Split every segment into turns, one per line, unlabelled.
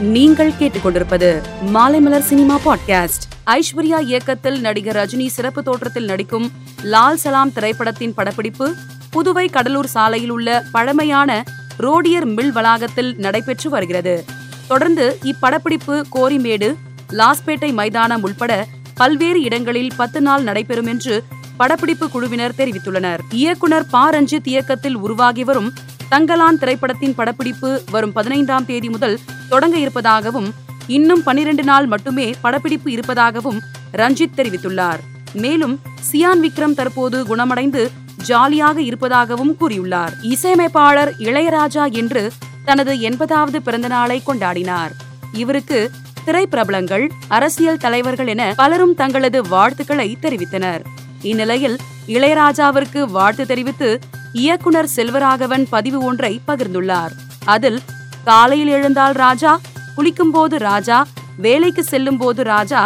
நீங்கள் கேட்டுக்கொண்டிருப்பது Maalaimalar cinema podcast. Aishwarya இயக்கத்தில் நடிகர் ரஜினி சிறப்பு தோற்றத்தில் நடிக்கும் லால் சலாம் திரைப்படத்தின் படப்பிடிப்பு புதுவை கடலூர் சாலையில் உள்ள பழமையான ரோடியர் மில் வளாகத்தில் நடைபெற்று வருகிறது. தொடர்ந்து இப்படப்பிடிப்பு கோரிமேடு லாஸ்பேட்டை மைதானம் உள்பட பல்வேறு இடங்களில் பத்து நாள் நடைபெறும் என்று படப்பிடிப்பு குழுவினர் தெரிவித்துள்ளனர். இயக்குனர் ப. ரஞ்சித் இயக்கத்தில் உருவாகி வரும் தங்கலான் திரைப்படத்தின் படப்பிடிப்பு வரும் பதினைந்தாம் தேதி முதல் தொடங்க இருப்பதாகவும் இன்னும் பனிரெண்டு நாள் மட்டுமே படப்பிடிப்பு இருப்பதாகவும் ரஞ்சித் தெரிவித்துள்ளார். மேலும் சியான் விக்ரம் தற்போது குணமடைந்து ஜாலியாக இருப்பதாகவும் கூறியுள்ளார். இசையமைப்பாளர் இளையராஜா என்று தனது எண்பதாவது பிறந்தநாளை கொண்டாடினார். இவருக்கு திரைப்பிரபலங்கள் அரசியல் தலைவர்கள் என பலரும் தங்களது வாழ்த்துக்களை தெரிவித்தனர். இந்நிலையில் இளையராஜாவிற்கு வாழ்த்து தெரிவித்து இயக்குனர் செல்வராகவன் பதிவு ஒன்றை பகிர்ந்துள்ளார். அதில் காலையில் எழுந்தால் ராஜா குளிக்கும் போது ராஜா வேலைக்கு செல்லும் போது ராஜா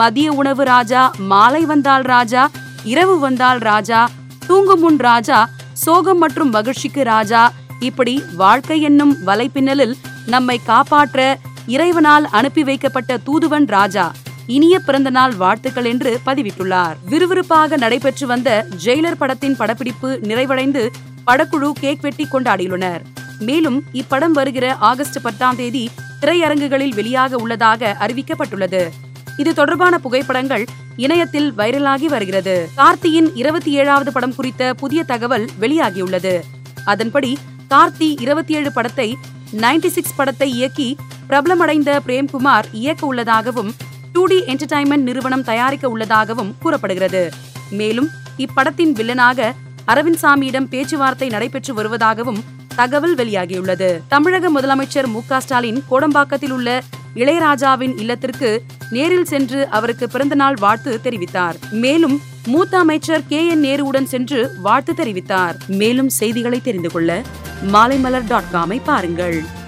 மதிய உணவு ராஜா மாலை வந்தால் ராஜா இரவு வந்தால் ராஜா தூங்கும் முன் ராஜா சோகம் மற்றும் மகிழ்ச்சிக்கு ராஜா இப்படி வாழ்க்கை என்னும் வலைப்பின்னலில் நம்மை காப்பாற்ற இறைவனால் அனுப்பி வைக்கப்பட்ட தூதுவன் ராஜா. இனிய பிறந்தநாள் வாழ்த்துக்கள் என்று பதிவிட்டுள்ளார். விறுவிறுப்பாக நடைபெற்று வந்த ஜெயிலர் படத்தின் படப்பிடிப்பு நிறைவடைந்து படக்குழு கேக் வெட்டி கொண்டாடியுள்ளனர். மேலும் இப்படம் வருகிற ஆகஸ்ட் பத்தாம் தேதி திரையரங்குகளில் வெளியாக உள்ளதாக அறிவிக்கப்பட்டுள்ளது. இது தொடர்பான புகைப்படங்கள் இணையத்தில் வைரலாகி வருகிறது. கார்த்தியின் இருபத்தி ஏழாவது படம் குறித்த புதிய தகவல் வெளியாகியுள்ளது. அதன்படி கார்த்தி இருபத்தி ஏழு படத்தை நைன்டி சிக்ஸ் படத்தை இயக்கி பிரபலமடைந்த பிரேம்குமார் இயக்க உள்ளதாகவும் டூடி என்டர்டைன்மெண்ட் நிறுவனம் தயாரிக்க உள்ளதாகவும் கூறப்படுகிறது. மேலும் இப்படத்தின் வில்லனாக அரவிந்த் சாமியிடம் பேச்சுவார்த்தை நடைபெற்று வருவதாகவும் தகவல் வெளியாகியுள்ளது. தமிழக முதலமைச்சர் மு ஸ்டாலின் கோடம்பாக்கத்தில் உள்ள இளையராஜாவின் இல்லத்திற்கு நேரில் சென்று அவருக்கு பிறந்தநாள் வாழ்த்து தெரிவித்தார். மேலும் மூத்த அமைச்சர் கே என் நேருவுடன் சென்று வாழ்த்து தெரிவித்தார். மேலும் செய்திகளை தெரிந்து கொள்ள மாலைமலர் டாட் காமை பாருங்கள்.